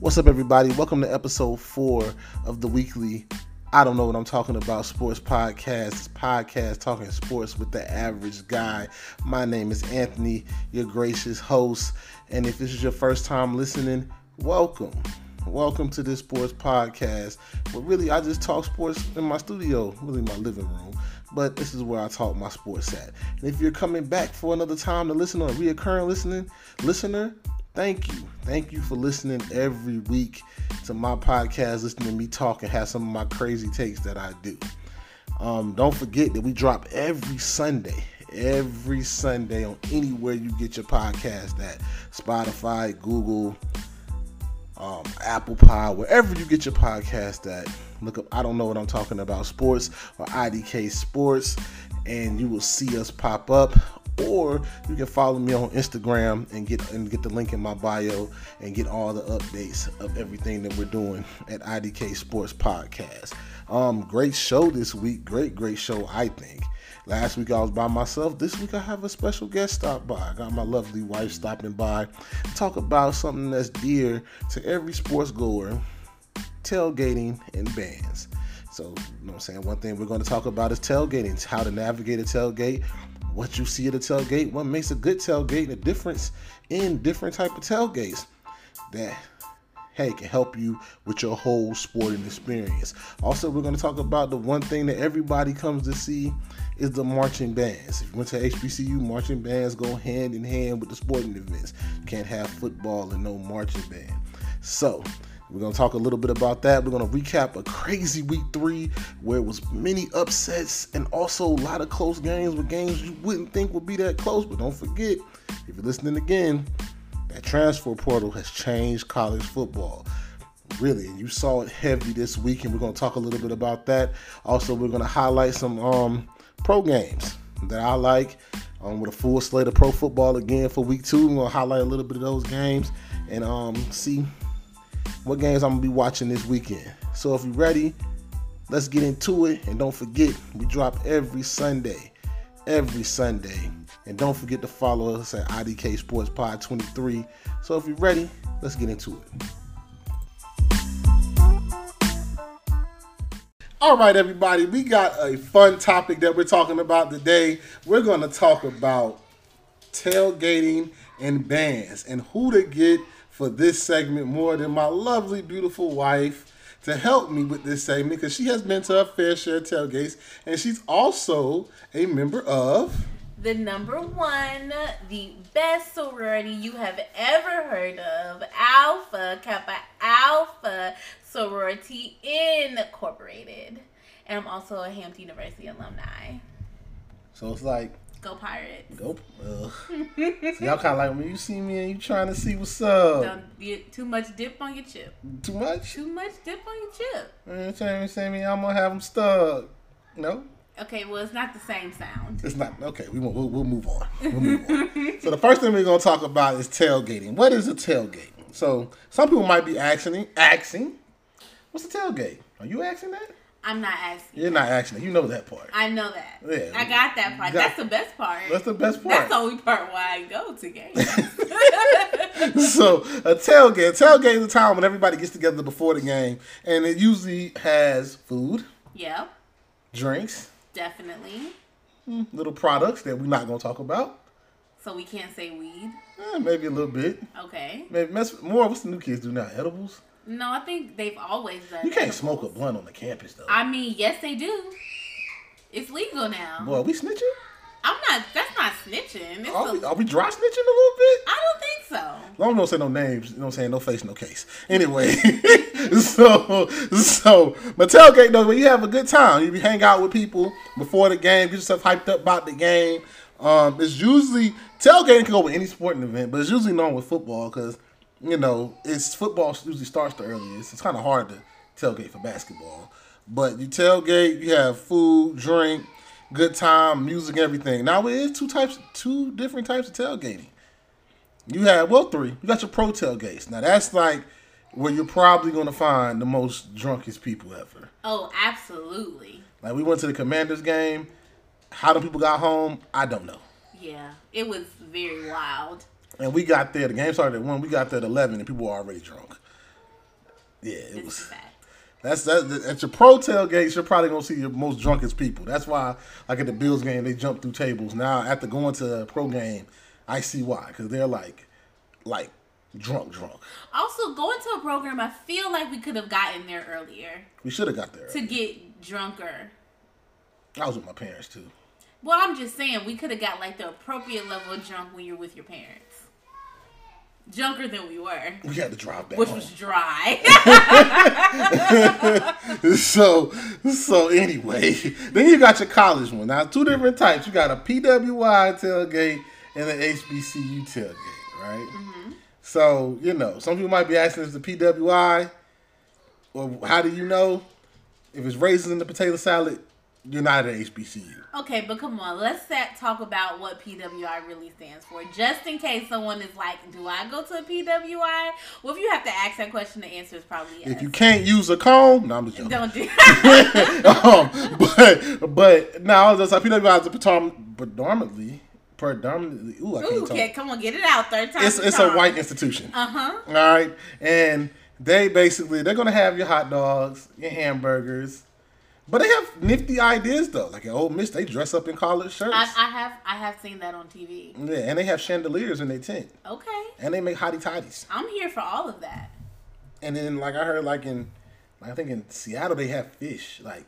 What's up, everybody? Welcome to episode four of the weekly I don't know what I'm talking about sports podcast. podcast talking sports with the average guy. My name is Anthony, your gracious host. And if this is your first time listening, welcome. Welcome to this sports podcast. But really, I just talk sports in my studio, really my living room. But this is where I talk my sports at. And if you're coming back for another time to listen or a reoccurring listening listener, thank you. Thank you for listening every week to my podcast, listening to me talk and have some of my crazy takes that I do. Um, don't forget that we drop every Sunday, every Sunday on anywhere you get your podcast at Spotify, Google, um, Apple Pie, wherever you get your podcast at. Look up, I don't know what I'm talking about, sports or IDK Sports, and you will see us pop up or you can follow me on Instagram and get and get the link in my bio and get all the updates of everything that we're doing at IDK Sports Podcast. Um, great show this week. Great, great show, I think. Last week I was by myself. This week I have a special guest stop by. I got my lovely wife stopping by. Talk about something that's dear to every sports goer tailgating and bands. So, you know what I'm saying? One thing we're going to talk about is tailgating, how to navigate a tailgate, what you see at a tailgate, what makes a good tailgate, and the difference in different type of tailgates that hey can help you with your whole sporting experience. Also, we're going to talk about the one thing that everybody comes to see is the marching bands. If you went to HBCU, marching bands go hand in hand with the sporting events. Can't have football and no marching band. So, we're going to talk a little bit about that. We're going to recap a crazy week three where it was many upsets and also a lot of close games with games you wouldn't think would be that close. But don't forget, if you're listening again, that transfer portal has changed college football. Really, and you saw it heavy this week, and we're going to talk a little bit about that. Also, we're going to highlight some um, pro games that I like um, with a full slate of pro football again for week two. We're going to highlight a little bit of those games and um, see what games I'm gonna be watching this weekend. So if you're ready, let's get into it. And don't forget, we drop every Sunday. Every Sunday. And don't forget to follow us at IDK Sports Pod 23. So if you're ready, let's get into it. All right, everybody, we got a fun topic that we're talking about today. We're going to talk about tailgating and bands and who to get for this segment more than my lovely, beautiful wife to help me with this segment because she has been to her fair share of tailgates and she's also a member of the number one, the best sorority you have ever heard of, Alpha Kappa Alpha Sorority Incorporated. And I'm also a Hampton University alumni. So it's like Go Pirates. Go. Uh. so y'all kind of like when you see me and you trying to see what's up. Don't get too much dip on your chip. Too much? Too much dip on your chip. You trying to say me I'm gonna have them stuck. No. Okay, well, it's not the same sound. It's not okay. We will, we'll, we'll move on. We'll move on. so the first thing we're gonna talk about is tailgating. What is a tailgate? So some people might be asking, asking, what's a tailgate? Are you asking that? I'm not asking. You're not asking. You know that part. I know that. Yeah. I got that part. Got, that's the best part. That's the best part. That's the only part why I go to games. so a tailgate. A tailgate is a time when everybody gets together before the game, and it usually has food. Yeah. Drinks. Definitely. Hmm, little products that we're not gonna talk about. So we can't say weed. Eh, maybe a little bit. Okay. Maybe mess more. What's the new kids do now? Edibles. No, I think they've always done. You can't edibles. smoke a blunt on the campus though. I mean, yes, they do. It's legal now. Boy, are we snitching? I'm not. That's not snitching. It's are, we, are we dry snitching a little bit? I don't think so. Long don't say no names. You know what I'm saying? No face, no case. Anyway, so so but tailgate though, when you have a good time, you hang out with people before the game, get yourself hyped up about the game. Um, it's usually tailgating can go with any sporting event, but it's usually known with football because you know, it's football usually starts the earliest. It's kind of hard to tailgate for basketball. But you tailgate, you have food, drink, good time, music, everything. Now it is two types, two different types of tailgating. You have well three. You got your pro tailgates. Now that's like where you're probably going to find the most drunkest people ever. Oh, absolutely. Like we went to the Commanders game. How the people got home, I don't know. Yeah, it was very wild. And we got there. The game started at one. We got there at eleven, and people were already drunk. Yeah, it This was. That's that. At your pro tailgates, you're probably gonna see your most drunkest people. That's why, like at the Bills game, they jump through tables. Now, after going to a pro game, I see why because they're like, like drunk, drunk. Also, going to a program, I feel like we could have gotten there earlier We should have got there. to get drunker. I was with my parents too. Well, I'm just saying we could have got like the appropriate level of drunk when you're with your parents. Drunker than we were, We had to drive back which home. was dry. so, so anyway, then you got your college one. Now, two different types. You got a PWI tailgate and an HBCU tailgate, right? Mm-hmm. So, you know, some people might be asking, is the PWI? Well, how do you know? If it's raisins in the potato salad, you're not at HBCU. okay, but come on, let's set, talk about what PWI really stands for, just in case someone is like, "Do I go to a PWI?" Well, if you have to ask that question, the answer is probably yes. If you can't use a comb, no, I'm just joking. don't do. um, but but now that's like PWI is predominantly predominantly. Ooh, I can't Ooh, talk. okay, come on, get it out. Third time. It's it's a white institution. Uh huh. All right, and they basically they're gonna have your hot dogs, your hamburgers, but they have nifty ideas though. Like oh, at Ole Miss, they dress up in collared shirts. I, I have I have seen that on TV. yeah, and they have chandeliers in their tent, Okay, and they make hottie toddies. I'm here for all of that. And then like I heard like in, like, I think in Seattle they have fish, like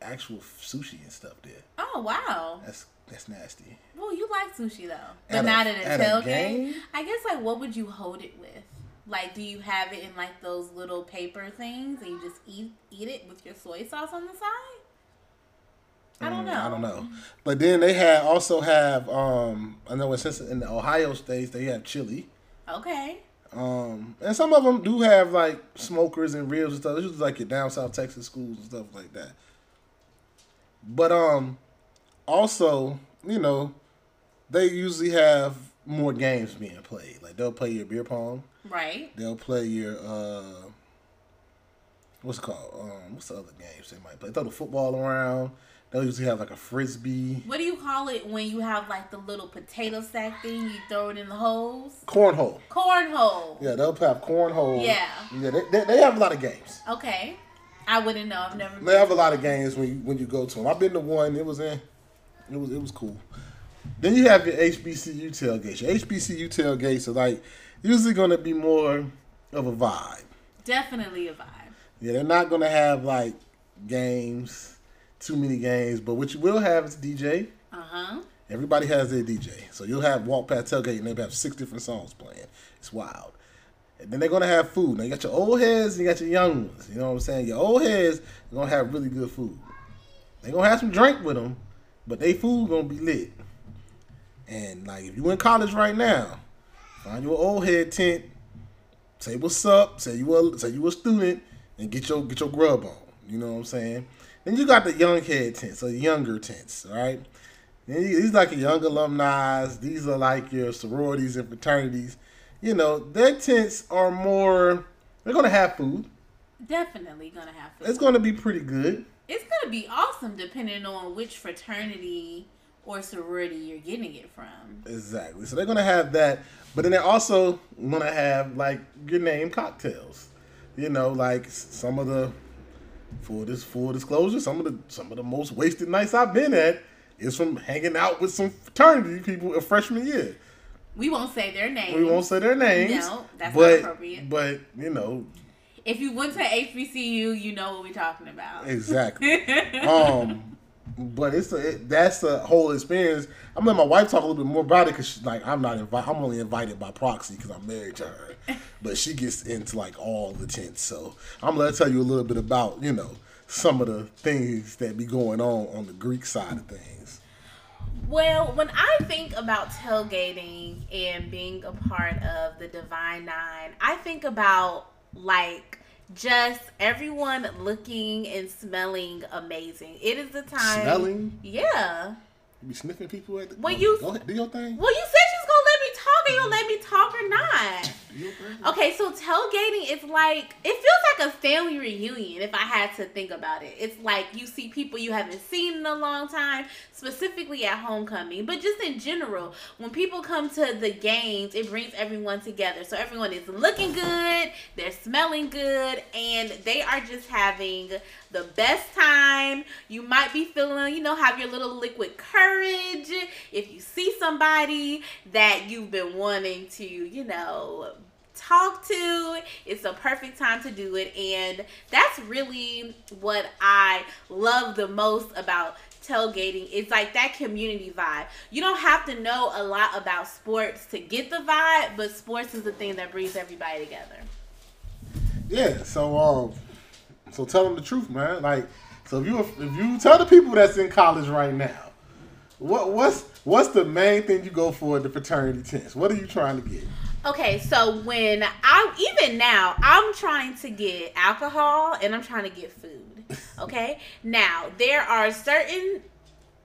actual sushi and stuff there. Oh wow. That's that's nasty. Well, you like sushi though, but At not at a at a tailgate. game? I guess like what would you hold it with? Like, do you have it in like those little paper things, and you just eat eat it with your soy sauce on the side? I don't know. Mm, I don't know. But then they had also have um I know in since in the Ohio states they have chili. Okay. Um and some of them do have like smokers and ribs and stuff. This is like your down south Texas schools and stuff like that. But um also, you know, they usually have more games being played. Like they'll play your beer pong. Right. They'll play your uh what's it called? Um what's the other games they might play? Throw the football around. They'll usually have like a frisbee. What do you call it when you have like the little potato sack thing? You throw it in the holes. Cornhole. Cornhole. Yeah, they'll have cornhole. Yeah. Yeah, they, they, they have a lot of games. Okay. I wouldn't know. I've never. They have a lot of games when you, when you go to them. I've been to one. It was in. It was it was cool. Then you have your HBCU tailgates. Your HBCU tailgates are like usually going to be more of a vibe. Definitely a vibe. Yeah, they're not going to have like games, too many games. But what you will have is DJ. Uh huh. Everybody has their DJ. So you'll have walk past tailgate and they'll have six different songs playing. It's wild. And then they're gonna have food. Now you got your old heads and you got your young ones. You know what I'm saying? Your old heads are gonna have really good food. They're gonna have some drink with them, but they food gonna be lit. And like if you in college right now, find your old head tent, say what's up, say you a say you a student, and get your get your grub on. You know what I'm saying? Then you got the young head tents, or younger tents, right? And these like your young alumni. These are like your sororities and fraternities. You know, their tents are more. They're gonna have food. Definitely gonna have food. It's gonna be pretty good. It's gonna be awesome depending on which fraternity or sorority you're getting it from. Exactly. So they're gonna have that, but then they're also gonna have like your name cocktails. You know, like some of the full this full disclosure, some of the some of the most wasted nights I've been at is from hanging out with some fraternity people in freshman year. We won't say their name. We won't say their names. No, that's not but, appropriate. But you know, If you went to HBCU, you know what we're talking about. exactly. um, but it's a, it, that's a whole experience. I'm let my wife talk a little bit more about it because she's like, I'm not invited. I'm only invited by proxy because I'm married to her. But she gets into like all the tents, so I'm gonna tell you a little bit about you know some of the things that be going on on the Greek side of things. Well, when I think about tailgating and being a part of the Divine Nine, I think about like just everyone looking and smelling amazing. It is the time. Smelling? Yeah. You be sniffing people at the. When you- go ahead, do your thing. Well, you said she was gonna let me talk, and you let me talk or not. Okay, so tailgating is like it feels like a family reunion if I had to think about it. It's like you see people you haven't seen in a long time, specifically at homecoming, but just in general, when people come to the games, it brings everyone together. So everyone is looking good, they're smelling good, and they are just having the best time. You might be feeling, you know, have your little liquid courage. If you see somebody that you've been wanting to, you know, talk to. It's a perfect time to do it. And that's really what I love the most about tailgating. It's like that community vibe. You don't have to know a lot about sports to get the vibe, but sports is the thing that brings everybody together. Yeah, so um so tell them the truth, man. Like so if you if you tell the people that's in college right now, what what's what's the main thing you go for at the fraternity tents? What are you trying to get? Okay, so when I even now I'm trying to get alcohol and I'm trying to get food. Okay, now there are certain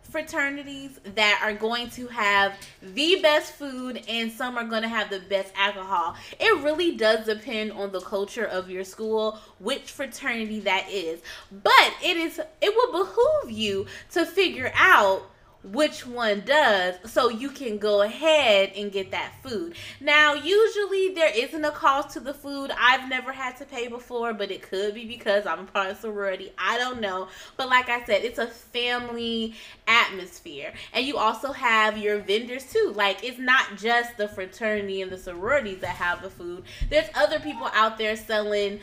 fraternities that are going to have the best food and some are going to have the best alcohol. It really does depend on the culture of your school which fraternity that is. But it is it will behoove you to figure out which one does so you can go ahead and get that food. Now, usually there isn't a cost to the food. I've never had to pay before, but it could be because I'm a part of sorority. I don't know. But like I said, it's a family atmosphere. And you also have your vendors too. Like it's not just the fraternity and the sororities that have the food. There's other people out there selling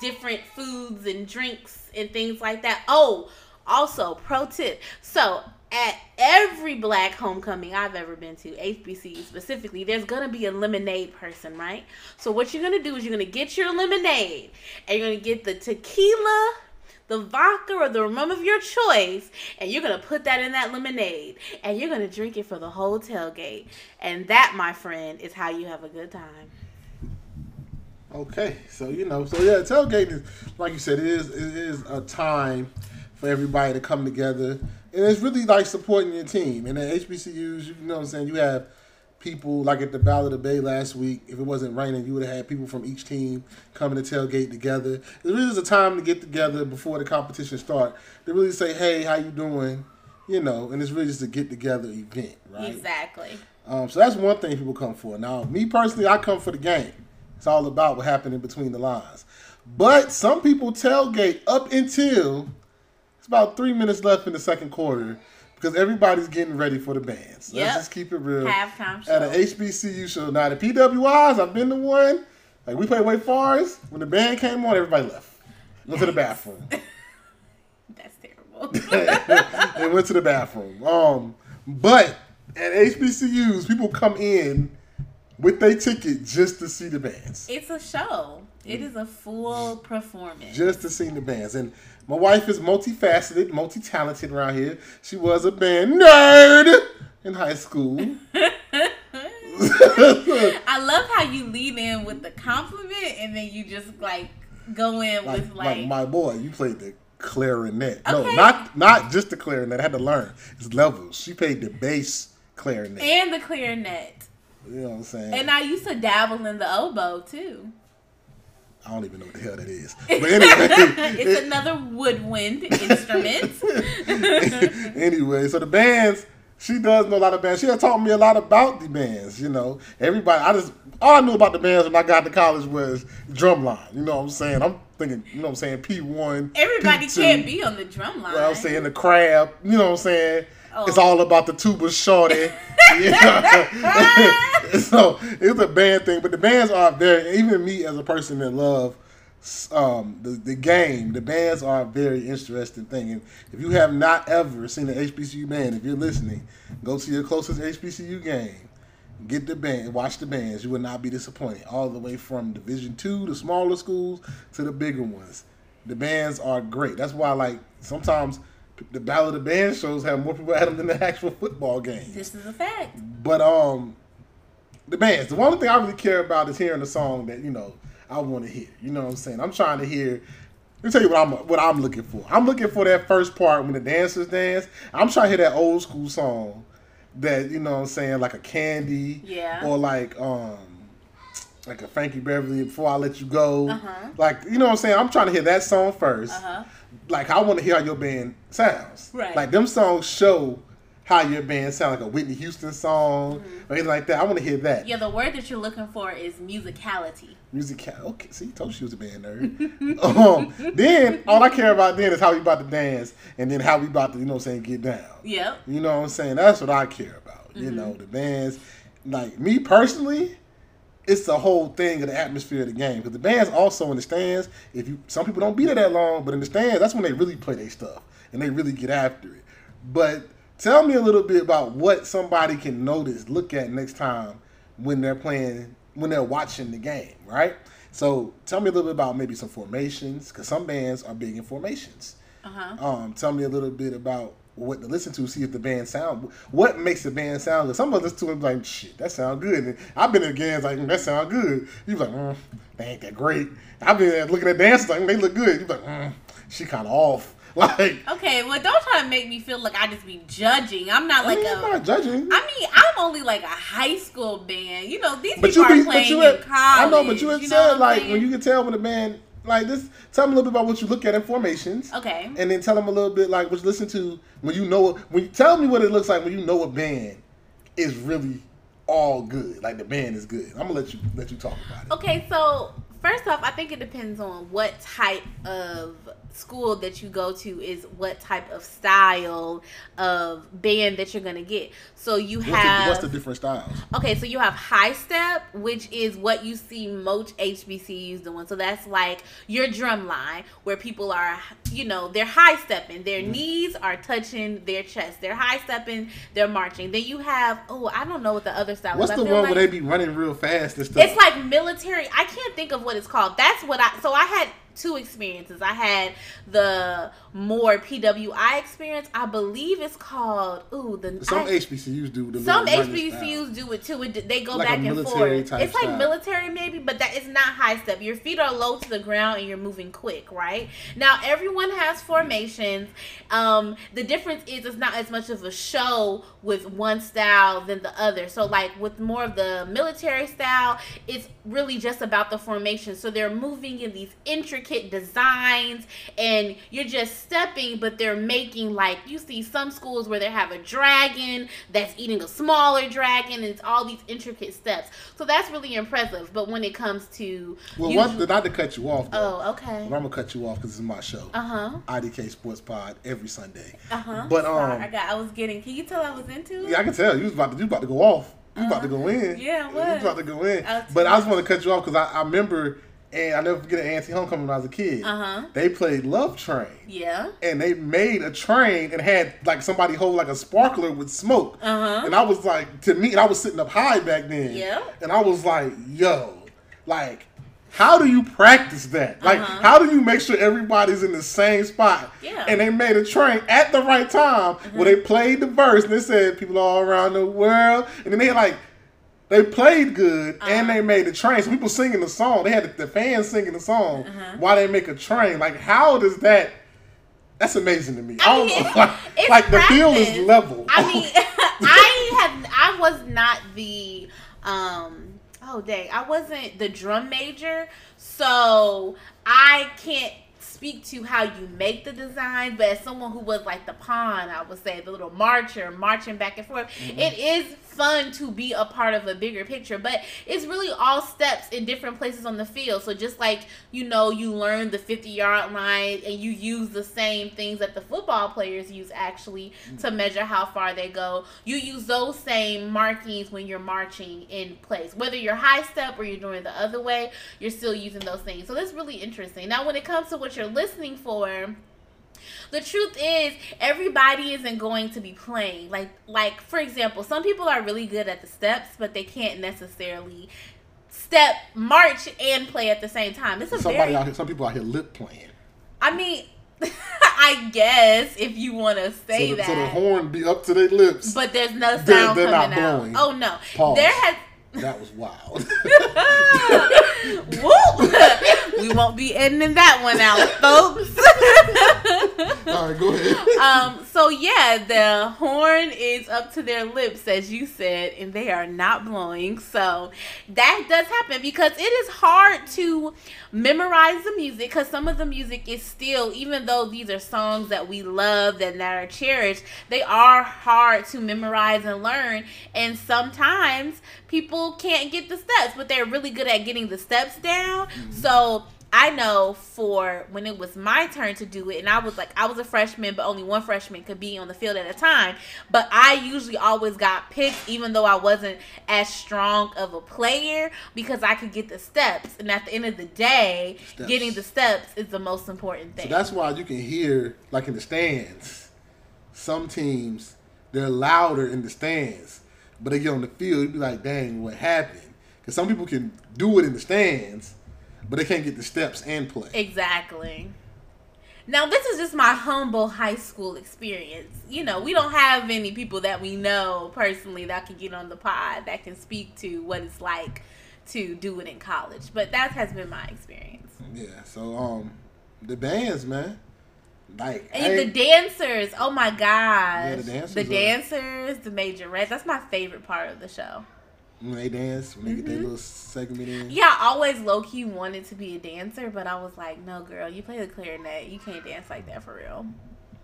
different foods and drinks and things like that. Oh, also, pro tip. So, at every black homecoming I've ever been to, HBCU specifically, there's gonna be a lemonade person, right? So what you're gonna do is you're gonna get your lemonade and you're gonna get the tequila, the vodka, or the rum of your choice, and you're gonna put that in that lemonade and you're gonna drink it for the whole tailgate. And that, my friend, is how you have a good time. Okay, so you know, so yeah, tailgate is like you said, it is it is a time for everybody to come together. And it's really like supporting your team. And at HBCUs, you know what I'm saying, you have people like at the Battle of the Bay last week, if it wasn't raining, you would have had people from each team coming to tailgate together. It really is a time to get together before the competition start. To really say, hey, how you doing? You know, and it's really just a get together event, right? Exactly. Um, so that's one thing people come for. Now, me personally, I come for the game. It's all about what happened in between the lines. But some people tailgate up until about three minutes left in the second quarter because everybody's getting ready for the bands. Yep. Let's just keep it real. Halftime show. At an HBCU show. Now, the PWIs, I've been to one. Like, we played Wake Forest. When the band came on, everybody left. Went to the bathroom. That's terrible. they went to the bathroom. Um, But at HBCUs, people come in with their ticket just to see the bands. It's a show. It is a full performance. Just to see the bands. And my wife is multifaceted, multi talented around here. She was a band nerd in high school. I love how you lead in with the compliment and then you just like go in like, with like, like my boy, you played the clarinet. Okay. No, not not just the clarinet. I had to learn. It's levels. She played the bass clarinet and the clarinet. You know what I'm saying? And I used to dabble in the oboe too. I don't even know what the hell that is. But anyway, it's another woodwind instrument. anyway, so the bands, she does know a lot of bands. She has taught me a lot about the bands. You know, everybody. I just all I knew about the bands when I got to college was drumline. You know what I'm saying? I'm thinking, you know what I'm saying? P one. Everybody P2, can't be on the drum line. You know I'm saying the crab. You know what I'm saying? Oh. It's all about the tuba shorty. so it's a band thing, but the bands are very. Even me as a person that love um, the the game, the bands are a very interesting thing. And if you have not ever seen an HBCU band, if you're listening, go to your closest HBCU game. Get the band, watch the bands. You will not be disappointed. All the way from Division two, the smaller schools, to the bigger ones. The bands are great. That's why, like sometimes the Battle of the Band shows have more people at them than the actual football game. This is a fact. But um, the bands. The only thing I really care about is hearing the song that you know I want to hear. You know what I'm saying? I'm trying to hear. Let me tell you what I'm what I'm looking for. I'm looking for that first part when the dancers dance. I'm trying to hear that old school song that you know what I'm saying like a Candy. Yeah. Or like um like a Frankie Beverly before I let you go. Uh-huh. Like you know what I'm saying? I'm trying to hear that song 1st Uh-huh. Like I want to hear how your band sounds. Right. Like them songs show how your band sound like a Whitney Houston song or anything like that. I want to hear that. Mm-hmm. Yeah, the word that you're looking for is musicality. Music. Okay, see, told you she was a band nerd. um, then all I care about then is how we about to dance, and then how we about to, you know, what I'm saying, get down. Yep. You know what I'm saying? That's what I care about. You know, the bands. Like me personally, it's the whole thing of the atmosphere of the game. Because the bands also in the stands. If you, some people don't be there that long, but in the stands, that's when they really play their stuff and they really get after it. But tell me a little bit about what somebody can notice, look at next time when they're playing, when they're watching the game, right? So tell me a little bit about maybe some formations, because some bands are big in formations. Uh huh. Um, tell me a little bit about what to listen to, see if the band sound. What makes the band sound good? Some of us to them like, shit, that sound good. And I've been in games like, mm, that sound good. You like, mm, they ain't that great. I've been looking at dancers like, mm, they look good. You like, mm, she kind of off. Like, Okay, well, don't try to make me feel like I just be judging. I'm not I like mean, a. I'm not judging. I mean, I'm only like a high school band. You know, these but people you be, are but playing you in college. I know, but you had know said like saying? when you can tell when a band like this. Tell them a little bit about what you look at in formations. Okay. and then tell them a little bit like what you listen to when you know when you tell me what it looks like when you know a band is really all good like the band is good i'm gonna let you let you talk about it Okay, so first off, I think it depends on what type of school that you go to is what type of style of band that you're gonna get. So you what's, have the, what's the different styles Okay, so you have high step, which is what you see most HBCUs doing. So that's like your drum line, where people are, you know, they're high stepping. Their Mm-hmm. knees are touching their chest. They're high stepping. They're marching. Then you have, oh, I don't know what the other style what's the one like where they be running real fast and stuff It's like military. I can't think of what it's called. That's what I. So I had two experiences. I had the more PWI experience. I believe it's called. Ooh, the some I- hbcus do the some HBCUs do it too. It, they go Like back and forth. It's like style. military maybe, but that is not high step. Your feet are low to the ground and you're moving quick, right? Now everyone has formations. Um, the difference is it's not as much of a show with one style than the other. So like with more of the military style, it's really just about the formation. So they're moving in these intricate designs and you're just stepping, but they're making like you see some schools where they have a dragon that's eating a smaller dragon and it's all these intricate steps. So that's really impressive. But when it comes to well usually- one not to cut you off though Oh, okay. but i'm gonna cut you off because this is my show Uh-huh. idk sports pod every sunday Uh-huh. But, Sorry, um, I got I was getting can you tell I was into it? yeah i can tell you was about to you about to go off you was about to go in Uh-huh. Yeah, I you was. was about to go in I was but i just want to cut you off because I, I remember and i never forget an anti homecoming when i was a kid Uh-huh. they played love train Yeah. and they made a train and had like somebody hold like a sparkler with smoke. Uh-huh. And I was like, to me, and I was sitting up high back then. Yeah. And I was like, yo, like, how do you practice that? Like, Uh-huh. how do you make sure everybody's in the same spot? Yeah. And they made a train at the right time where they played the verse and they said people all around the world. And then they like, they played good and Uh-huh. they made the train. So people singing the song. They had the, fans singing the song Uh-huh. while they make a train. Like, how does that? That's amazing to me. I, mean. Like, like the field is level. I mean, I have I was not the um oh dang, I wasn't the drum major, so I can't speak to how you make the design, but as someone who was like the pawn, I would say the little marcher marching back and forth, Mm-hmm. it is fun to be a part of a bigger picture, but it's really all steps in different places on the field. So just like you know, you learn the 50 yard line and you use the same things that the football players use actually to mm. measure how far they go. You use those same markings when you're marching in place. Whether you're high step or you're doing the other way, you're still using those things. So that's really interesting. Now, when it comes to what you're listening for, the truth is everybody isn't going to be playing like like for example some people are really good at the steps but they can't necessarily step march and play at the same time it's a Somebody very out here, some people out here lip playing. i mean i guess if you want to So say the, that so the horn be up to their lips. but there's no sound They're- they're not coming out blowing. oh no Pause. there has that was wild. Woo! we won't be editing that one out, folks. All right, go ahead. Um, so yeah, the horn is up to their lips, as you said, and they are not blowing. So that does happen because it is hard to memorize the music because some of the music is still, even though these are songs that we love and that are cherished, they are hard to memorize and learn. And sometimes people can't get the steps, but they're really good at getting the steps down. Mm-hmm. So I know for when it was my turn to do it, and I was like, I was a freshman, but only one freshman could be on the field at a time. But I usually always got picked, even though I wasn't as strong of a player, because I could get the steps. And at the end of the day, steps. getting the steps is the most important thing. So that's why you can hear, like in the stands, some teams, they're louder in the stands, but they get on the field, you'd be like, dang, what happened? Because some people can do it in the stands but they can't get the steps and play. Exactly. Now, this is just my humble high school experience. You know, we don't have any people that we know personally that can get on the pod that can speak to what it's like to do it in college. But that has been my experience. Yeah. So, um, the bands, man. Like and hey, the dancers, oh my gosh. Yeah, the dancers. The dancers, the majorettes. That's my favorite part of the show. When they dance, when they mm-hmm. get their mm-hmm. little segment in. Yeah, I always low key wanted to be a dancer, but I was like, no, girl, you play the clarinet, you can't dance like that for real.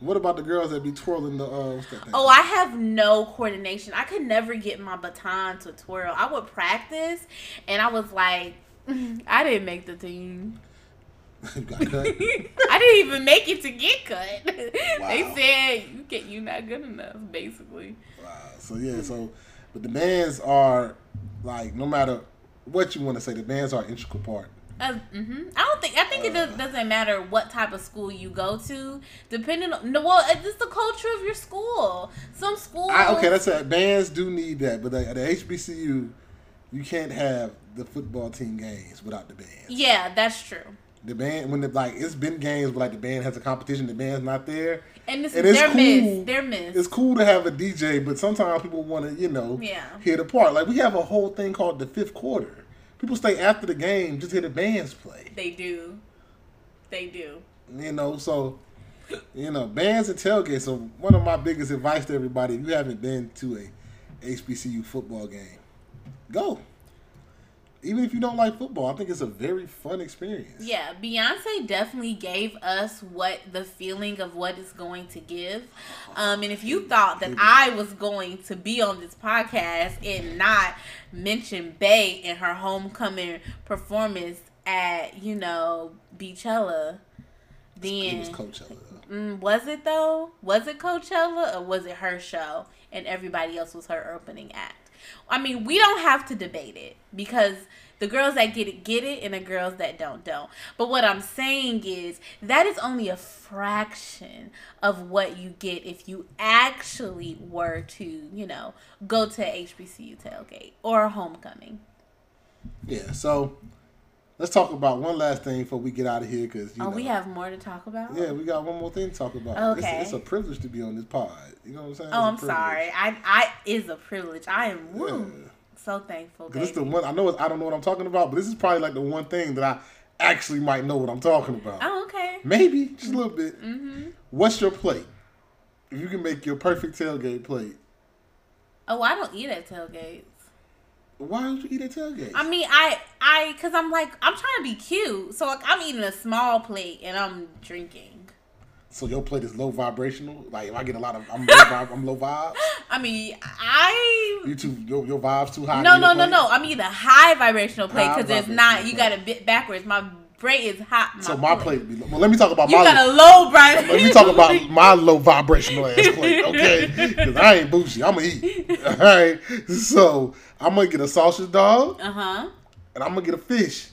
What about the girls that be twirling the? Uh, oh, I have no coordination. I could never get my baton to twirl. I would practice, and I was like, I didn't make the team. got cut. I didn't even make it to get cut. Wow. They said you get you not good enough, basically. Wow. So yeah, so but the bands are like no matter what you want to say, the bands are an integral part. Uh, mm-hmm. I don't think I think uh, it does, not matter what type of school you go to, depending on no. Well, it's the culture of your school. Some schools. I, okay, that's it. Bands do need that, but the, the HBCU, you can't have the football team games without the band. Yeah, that's true. The band when the like it's been games where like the band has a competition, the band's not there. And, this, and it's they're cool. Missed. They're missed. It's cool to have a DJ, but sometimes people want to, you know, yeah. hear the part. Like we have a whole thing called the fifth quarter. People stay after the game just hear the bands play. They do. They do. You know, so you know, bands and tailgates. So one of my biggest advice to everybody: if you haven't been to a HBCU football game, go even if you don't like football, I think it's a very fun experience. Yeah, Beyonce definitely gave us what the feeling of what it's going to give. Um, and if you thought that I was going to be on this podcast and not mention Bey in her homecoming performance at, you know, Beychella, then. It was Coachella. Mm, was it though? Was it Coachella or was it her show and everybody else was her opening act? I mean, we don't have to debate it because the girls that get it get it and the girls that don't don't. But what I'm saying is that is only a fraction of what you get if you actually were to, you know, go to HBCU tailgate or homecoming. Yeah, so let's talk about one last thing before we get out of here because oh, know, we have more to talk about. Yeah, we got one more thing to talk about. Okay, it's, it's, a privilege to be on this pod. You know what I'm saying? Oh, I'm sorry. I I is a privilege. I am woo. Yeah. So thankful. This is the one I know. I don't know what I'm talking about, but this is probably like the one thing that I actually might know what I'm talking about. Oh, okay. Maybe just a little bit. Mm-hmm. What's your plate? If you can make your perfect tailgate plate. Oh, I don't eat at tailgates. Why don't you eat at tailgate? I mean, I, I, cause I'm like, I'm trying to be cute, so like, I'm eating a small plate and I'm drinking. So your plate is low vibrational. Like if I get a lot of, I'm low, vibe, I'm low vibe. I mean, I. You too. Your, your vibes too high. No, no, no, no. I mean the high vibrational plate because it's not. You got a bit backwards. My brain is hot. So my plate. plate well, let me talk about you my. You got a low vibration. Let me talk about my low vibrational ass plate, okay? Because I ain't bougie. I'm gonna eat. All right. So I'm gonna get a sausage dog. Uh huh. And I'm gonna get a fish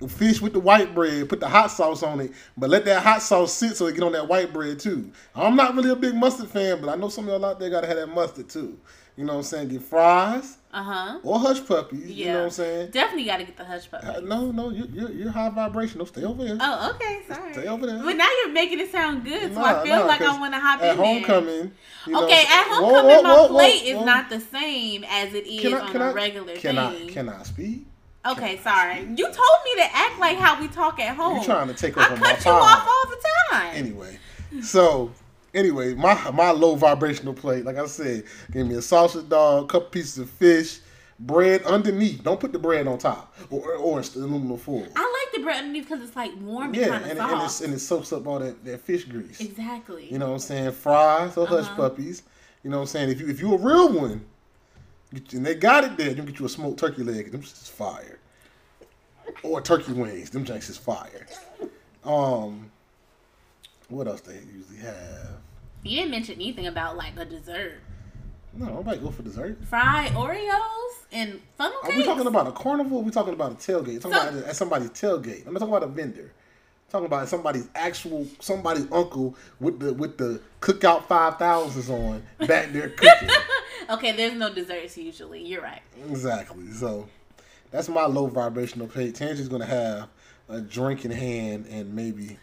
The fish with the white bread, put the hot sauce on it, but let that hot sauce sit so it get on that white bread too. I'm not really a big mustard fan, but I know some of y'all out there gotta have that mustard too. You know what I'm saying? Get fries. Uh-huh. Or hush puppies. Yeah. You know what I'm saying? Definitely got to get the hush puppies. Uh, no, no, you're, you're, you're high vibrational. Stay over there. Oh, okay. Sorry. Stay over there. But now you're making it sound good, so I feel nah, like I want to hop at in homecoming, there. okay, at homecoming, whoa, whoa, whoa, my plate is not the same as it is I, on I, a regular can thing. I, can I speak? Okay, sorry. You told me to act like how we talk at home. You're trying to take I over my cut you pod. off all the time. Anyway, so anyway, my my low vibrational plate, like I said, give me a sausage dog, couple pieces of fish, bread underneath. Don't put the bread on top or or the aluminum foil. I like the bread underneath because it's like warm and Yeah, kind and, and, it's, and it soaks up all that, that fish grease. exactly. You know what I'm saying? Fries or hush Uh-huh. puppies. You know what I'm saying? If you if you a real one, and they got it there, you get you a smoked turkey leg. Them just is fire. Or turkey wings. Them jinx is fire. Um, what else they usually have? You didn't mention anything about like a dessert. No, nobody go for dessert. Fried Oreos and funnel Are we talking about a carnival? Are we talking about a tailgate? Talking So- about at somebody's tailgate. I'm not talking about a vendor. I'm talking about somebody's actual somebody's uncle with the with the cookout five thousands on back there cooking. okay, there's no desserts usually. You're right. exactly. So that's my low vibrational plate. Tangie's gonna have a drink in hand and maybe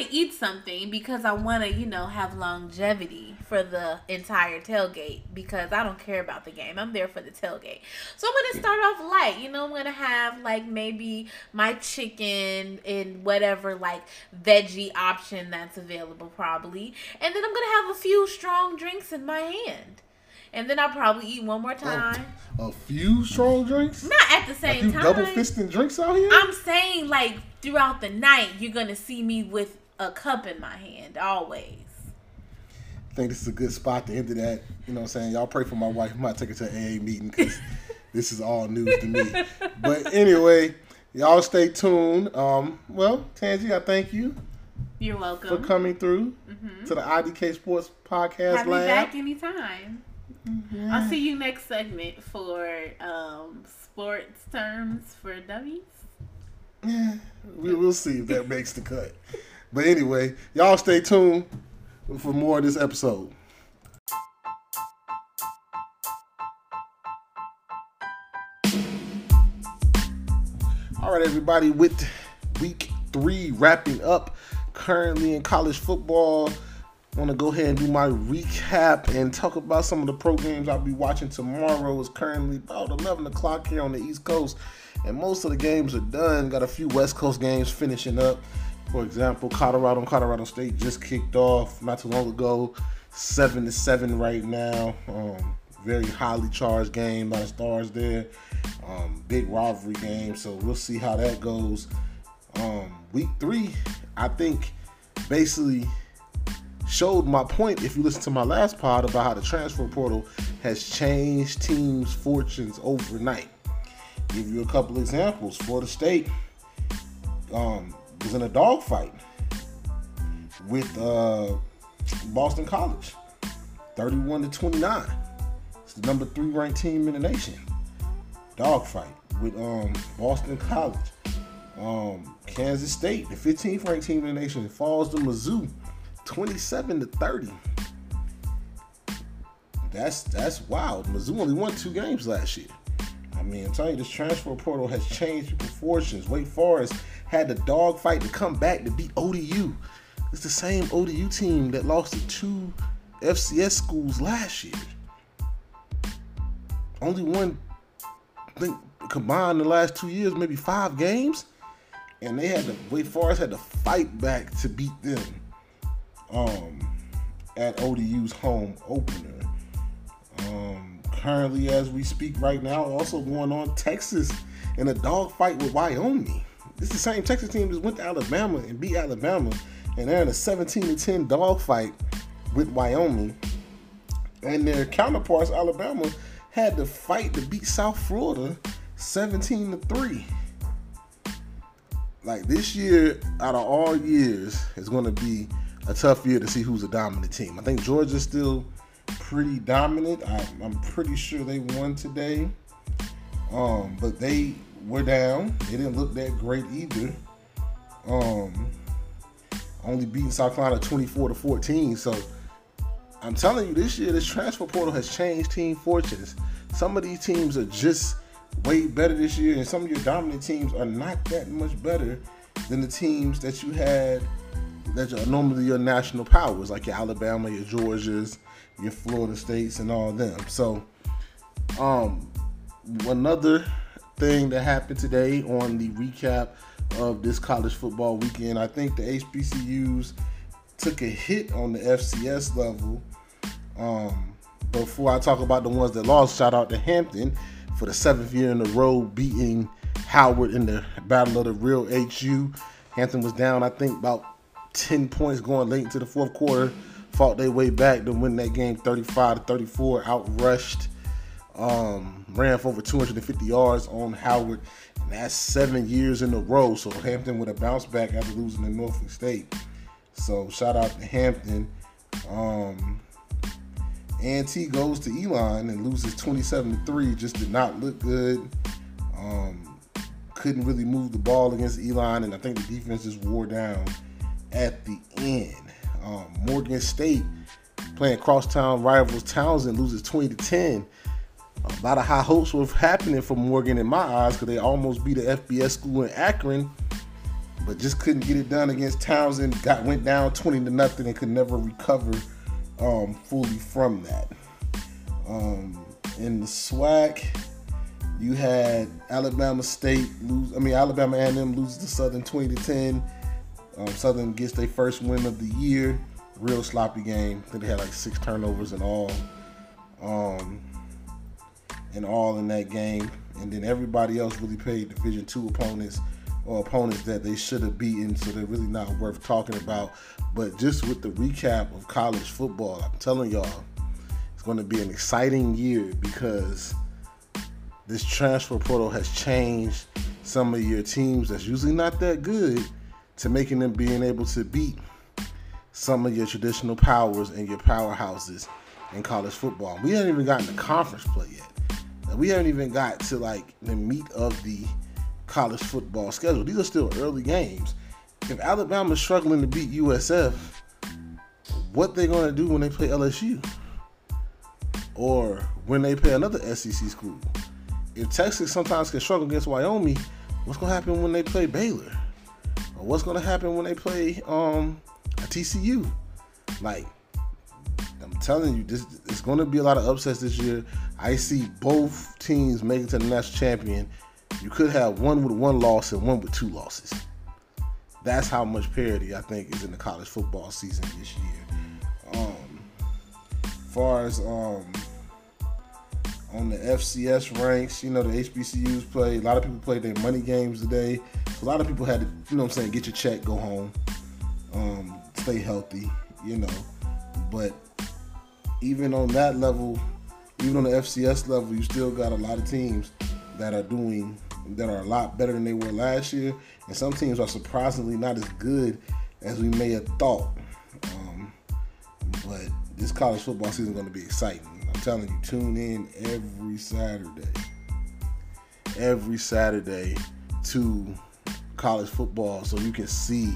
Gonna eat something because I want to, you know, have longevity for the entire tailgate because I don't care about the game. I'm there for the tailgate. So I'm gonna start off light. You know, I'm gonna have like maybe my chicken and whatever like veggie option that's available probably, and then I'm gonna have a few strong drinks in my hand, and then I'll probably eat one more oh, time. a few strong drinks. Not at the A same time. double fisting drinks out here. I'm saying like throughout the night, you're gonna see me with a cup in my hand always. I think this is a good spot to end it at. You know what I'm saying? Y'all pray for my wife. I might take her to an AA meeting because this is all news to me. But anyway, y'all stay tuned. Um, well, Tangie, I thank you You're welcome for coming through to the IDK Sports Podcast Have me Lab. back anytime. I'll see you next segment for um, sports terms for dummies. Yeah, we'll see if that makes the cut. But anyway, y'all stay tuned for more of this episode. All right, everybody, with week three wrapping up, currently in college football, I want to go ahead and do my recap and talk about some of the pro games I'll be watching tomorrow. It's currently about 11 o'clock here on the East Coast, and most of the games are done. Got a few West Coast games finishing up. For example, Colorado and Colorado State just kicked off not too long ago, seven to seven right now. Um, very highly charged game, by of stars there. Um, big rivalry game, so we'll see how that goes. Um, week three, I think, basically showed my point if you listen to my last pod about how the transfer portal has changed teams' fortunes overnight. Give you a couple examples. Florida State um, was in a dogfight with uh, Boston College, 31 to 29. It's the number three ranked team in the nation. Dogfight with um, Boston College. Um, Kansas State, the 15th ranked team in the nation, falls to Mizzou, 27 to 30. That's that's wild. Mizzou only won two games last year. I mean, I'm telling you, this transfer portal has changed fortunes. Wake Forest had the dogfight to come back to beat ODU. It's the same ODU team that lost to two FCS schools last year. Only won, I think, combined the last two years, maybe five games. And they had to, Wake Forest had to fight back to beat them um, at ODU's home opener. Um, currently, as we speak right now, also going on Texas in a dogfight with Wyoming. It's the same Texas team that went to Alabama and beat Alabama, and they're in a 17 to 10 dogfight with Wyoming. And their counterparts, Alabama, had to fight to beat South Florida 17 to 3. Like this year, out of all years, is going to be a tough year to see who's a dominant team. I think Georgia's still pretty dominant. I, I'm pretty sure they won today, um, but they were down. They didn't look that great either. Um, only beating South Carolina 24 to 14. So I'm telling you, this year this transfer portal has changed team fortunes. Some of these teams are just way better this year, and some of your dominant teams are not that much better than the teams that you had that are normally your national powers, like your Alabama, your Georgias, your Florida States, and all them. So, um, another thing that happened today on the recap of this college football weekend. I think the HBCUs took a hit on the FCS level. Um, before I talk about the ones that lost, shout out to Hampton for the seventh year in a row beating Howard in the Battle of the Real HU. Hampton was down, I think, about 10 points going late into the fourth quarter. Fought their way back to win that game 35 to 34, outrushed um, ran for over 250 yards on Howard, and that's seven years in a row. So Hampton would have bounced back after losing to Norfolk State. So shout out to Hampton. Um, A&T goes to Elon and loses 27 3. Just did not look good. Um, couldn't really move the ball against Elon, and I think the defense just wore down at the end. Um, Morgan State playing crosstown rivals Towson loses 20 to 10 a lot of high hopes were happening for Morgan in my eyes because they almost beat the FBS school in Akron, but just couldn't get it done against Towson. Got went down twenty to nothing and could never recover um, fully from that. Um, in the SWAC, you had Alabama State lose. I mean Alabama A&M loses to Southern twenty to ten. Um, Southern gets their first win of the year. Real sloppy game. I think they had like six turnovers in all. Um, and all in that game. And then everybody else really played Division two opponents or opponents that they should have beaten, so they're really not worth talking about. But just with the recap of college football, I'm telling y'all, it's going to be an exciting year because this transfer portal has changed some of your teams that's usually not that good to making them being able to beat some of your traditional powers and your powerhouses in college football. We haven't even gotten to conference play yet we haven't even got to like the meat of the college football schedule. These are still early games. If Alabama's struggling to beat USF, what they gonna do when they play LSU? Or when they play another SEC school? If Texas sometimes can struggle against Wyoming, what's gonna happen when they play Baylor? Or what's gonna happen when they play um a TCU? Like I'm telling you, this it's to be a lot of upsets this year. I see both teams making to the national champion. You could have one with one loss and one with two losses. That's how much parity I think is in the college football season this year. Um, far as um, on the FCS ranks, you know, the HBCUs play. A lot of people played their money games today. A lot of people had to, you know I'm saying, get your check, go home, um, stay healthy, you know. But even on that level, even on the FCS level, you still got a lot of teams that are doing that are a lot better than they were last year, and some teams are surprisingly not as good as we may have thought. Um, but this college football season is going to be exciting. I'm telling you, tune in every Saturday, every Saturday to college football, so you can see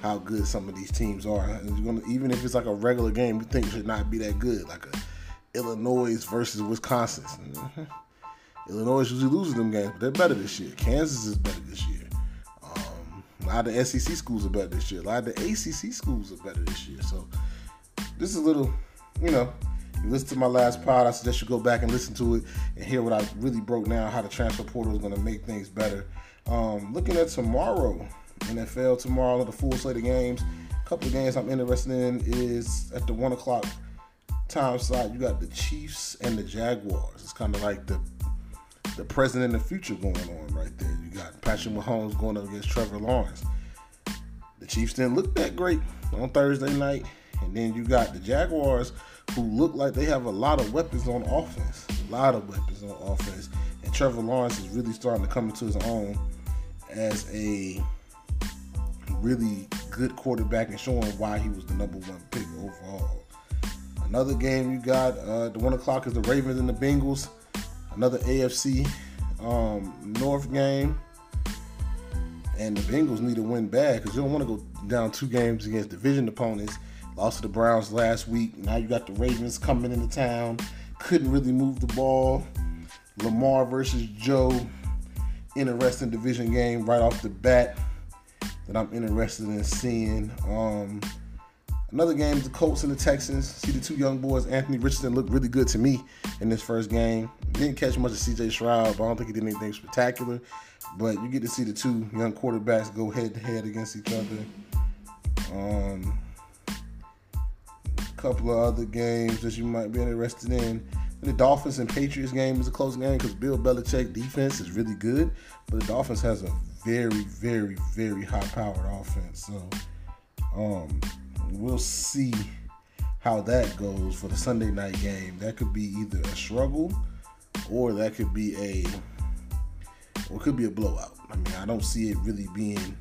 how good some of these teams are. Gonna, even if it's like a regular game, you think it should not be that good, like a Illinois versus Wisconsin. Illinois usually loses them games, but they're better this year. Kansas is better this year. Um, a lot of the SEC schools are better this year. A lot of the ACC schools are better this year. So this is a little, you know, you listen to my last pod. I suggest you go back and listen to it and hear what I really broke down how the transfer portal is going to make things better. Um, looking at tomorrow, NFL tomorrow, the full slate of games. A couple of games I'm interested in is at the one o'clock time slot. You got the Chiefs and the Jaguars. It's kind of like the the present and the future going on right there. You got Patrick Mahomes going up against Trevor Lawrence. The Chiefs didn't look that great on Thursday night, and then you got the Jaguars who look like they have a lot of weapons on offense. A lot of weapons on offense. And Trevor Lawrence is really starting to come into his own as a really good quarterback and showing why he was the number one pick overall. Another game you got uh, the one o'clock is the Ravens and the Bengals. Another AFC um, North game, and the Bengals need to win bad because you don't want to go down two games against division opponents. Lost to the Browns last week. Now you got the Ravens coming into town. Couldn't really move the ball. Lamar versus Joe. Interesting division game right off the bat that I'm interested in seeing. Um, Another game, is the Colts and the Texans. See the two young boys. Anthony Richardson looked really good to me in this first game. Didn't catch much of CJ Stroud, but I don't think he did anything spectacular. But you get to see the two young quarterbacks go head to head against each other. Um, a couple of other games that you might be interested in. The Dolphins and Patriots game is a close game because Bill Belichick defense is really good, but the Dolphins has a very, very, very high-powered offense. So, um, we'll see how that goes for the Sunday night game. That could be either a struggle or that could be a or could be a blowout. I mean, I don't see it really being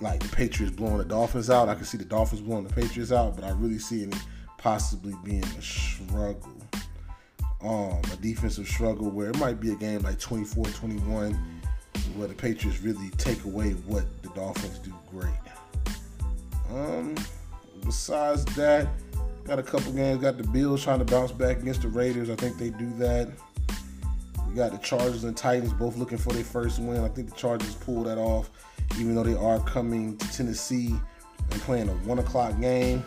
like the Patriots blowing the Dolphins out. I can see the Dolphins blowing the Patriots out, but I really see it possibly being a struggle. Um, a defensive struggle where it might be a game like 24-21 where the Patriots really take away what the Dolphins do great. Um, besides that, got a couple games. Got the Bills trying to bounce back against the Raiders. I think they do that. You got the Chargers and Titans both looking for their first win. I think the Chargers pull that off, even though they are coming to Tennessee and playing a one o'clock game.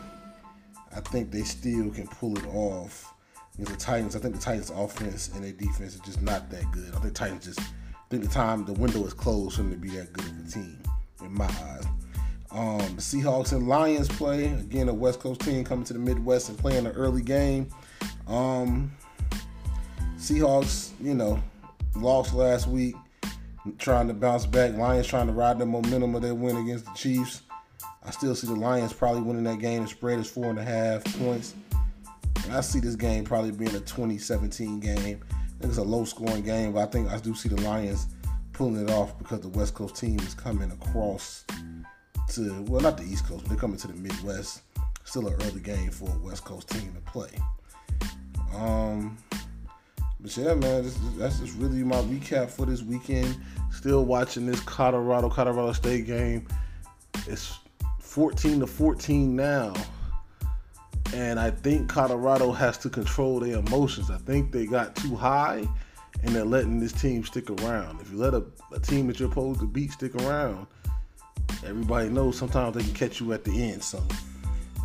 I think they still can pull it off against the Titans. I think the Titans' offense and their defense is just not that good. I think Titans just I think the time the window is closed for them to be that good of a team in my eyes. Um, Seahawks and Lions play again. A West Coast team coming to the Midwest and playing an early game. Um, Seahawks, you know, lost last week, trying to bounce back. Lions trying to ride the momentum of their win against the Chiefs. I still see the Lions probably winning that game. The spread is four and a half points. And I see this game probably being a 2017 game. I think it's a low scoring game, but I think I do see the Lions pulling it off because the West Coast team is coming across to, well, not the East Coast, but they're coming to the Midwest. Still an early game for a West Coast team to play. Um, but yeah, man, this, that's just really my recap for this weekend. Still watching this Colorado Colorado State game. It's 14 to 14 now. And I think Colorado has to control their emotions. I think they got too high and they're letting this team stick around. If you let a, a team that you're supposed to beat stick around, everybody knows sometimes they can catch you at the end. So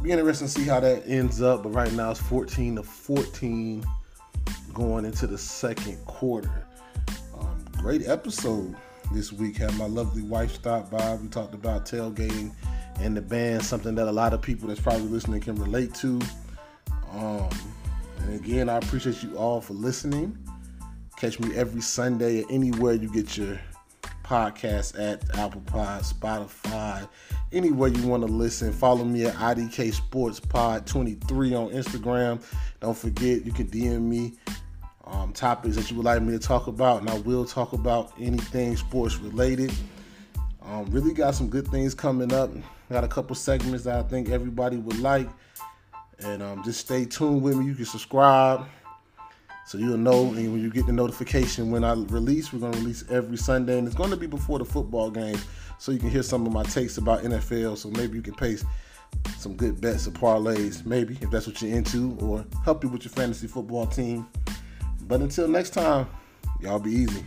be interesting to see how that ends up. But right now it's 14 to 14 going into the second quarter. Um, great episode this week. Had my lovely wife stop by. We talked about tailgating and the band, something that a lot of people that's probably listening can relate to. Um, and again, I appreciate you all for listening. Catch me every Sunday anywhere you get your podcast at Apple Pod, Spotify, anywhere you want to listen. Follow me at IDK Sports Pod 23 on Instagram. Don't forget, you can DM me um, topics that you would like me to talk about, and I will talk about anything sports related. Um, really got some good things coming up. Got a couple segments that I think everybody would like. And um, just stay tuned with me. You can subscribe so you'll know. And when you get the notification when I release, we're going to release every Sunday. And it's going to be before the football games. So you can hear some of my takes about NFL. So maybe you can paste some good bets or parlays, maybe, if that's what you're into, or help you with your fantasy football team. But until next time, y'all be easy.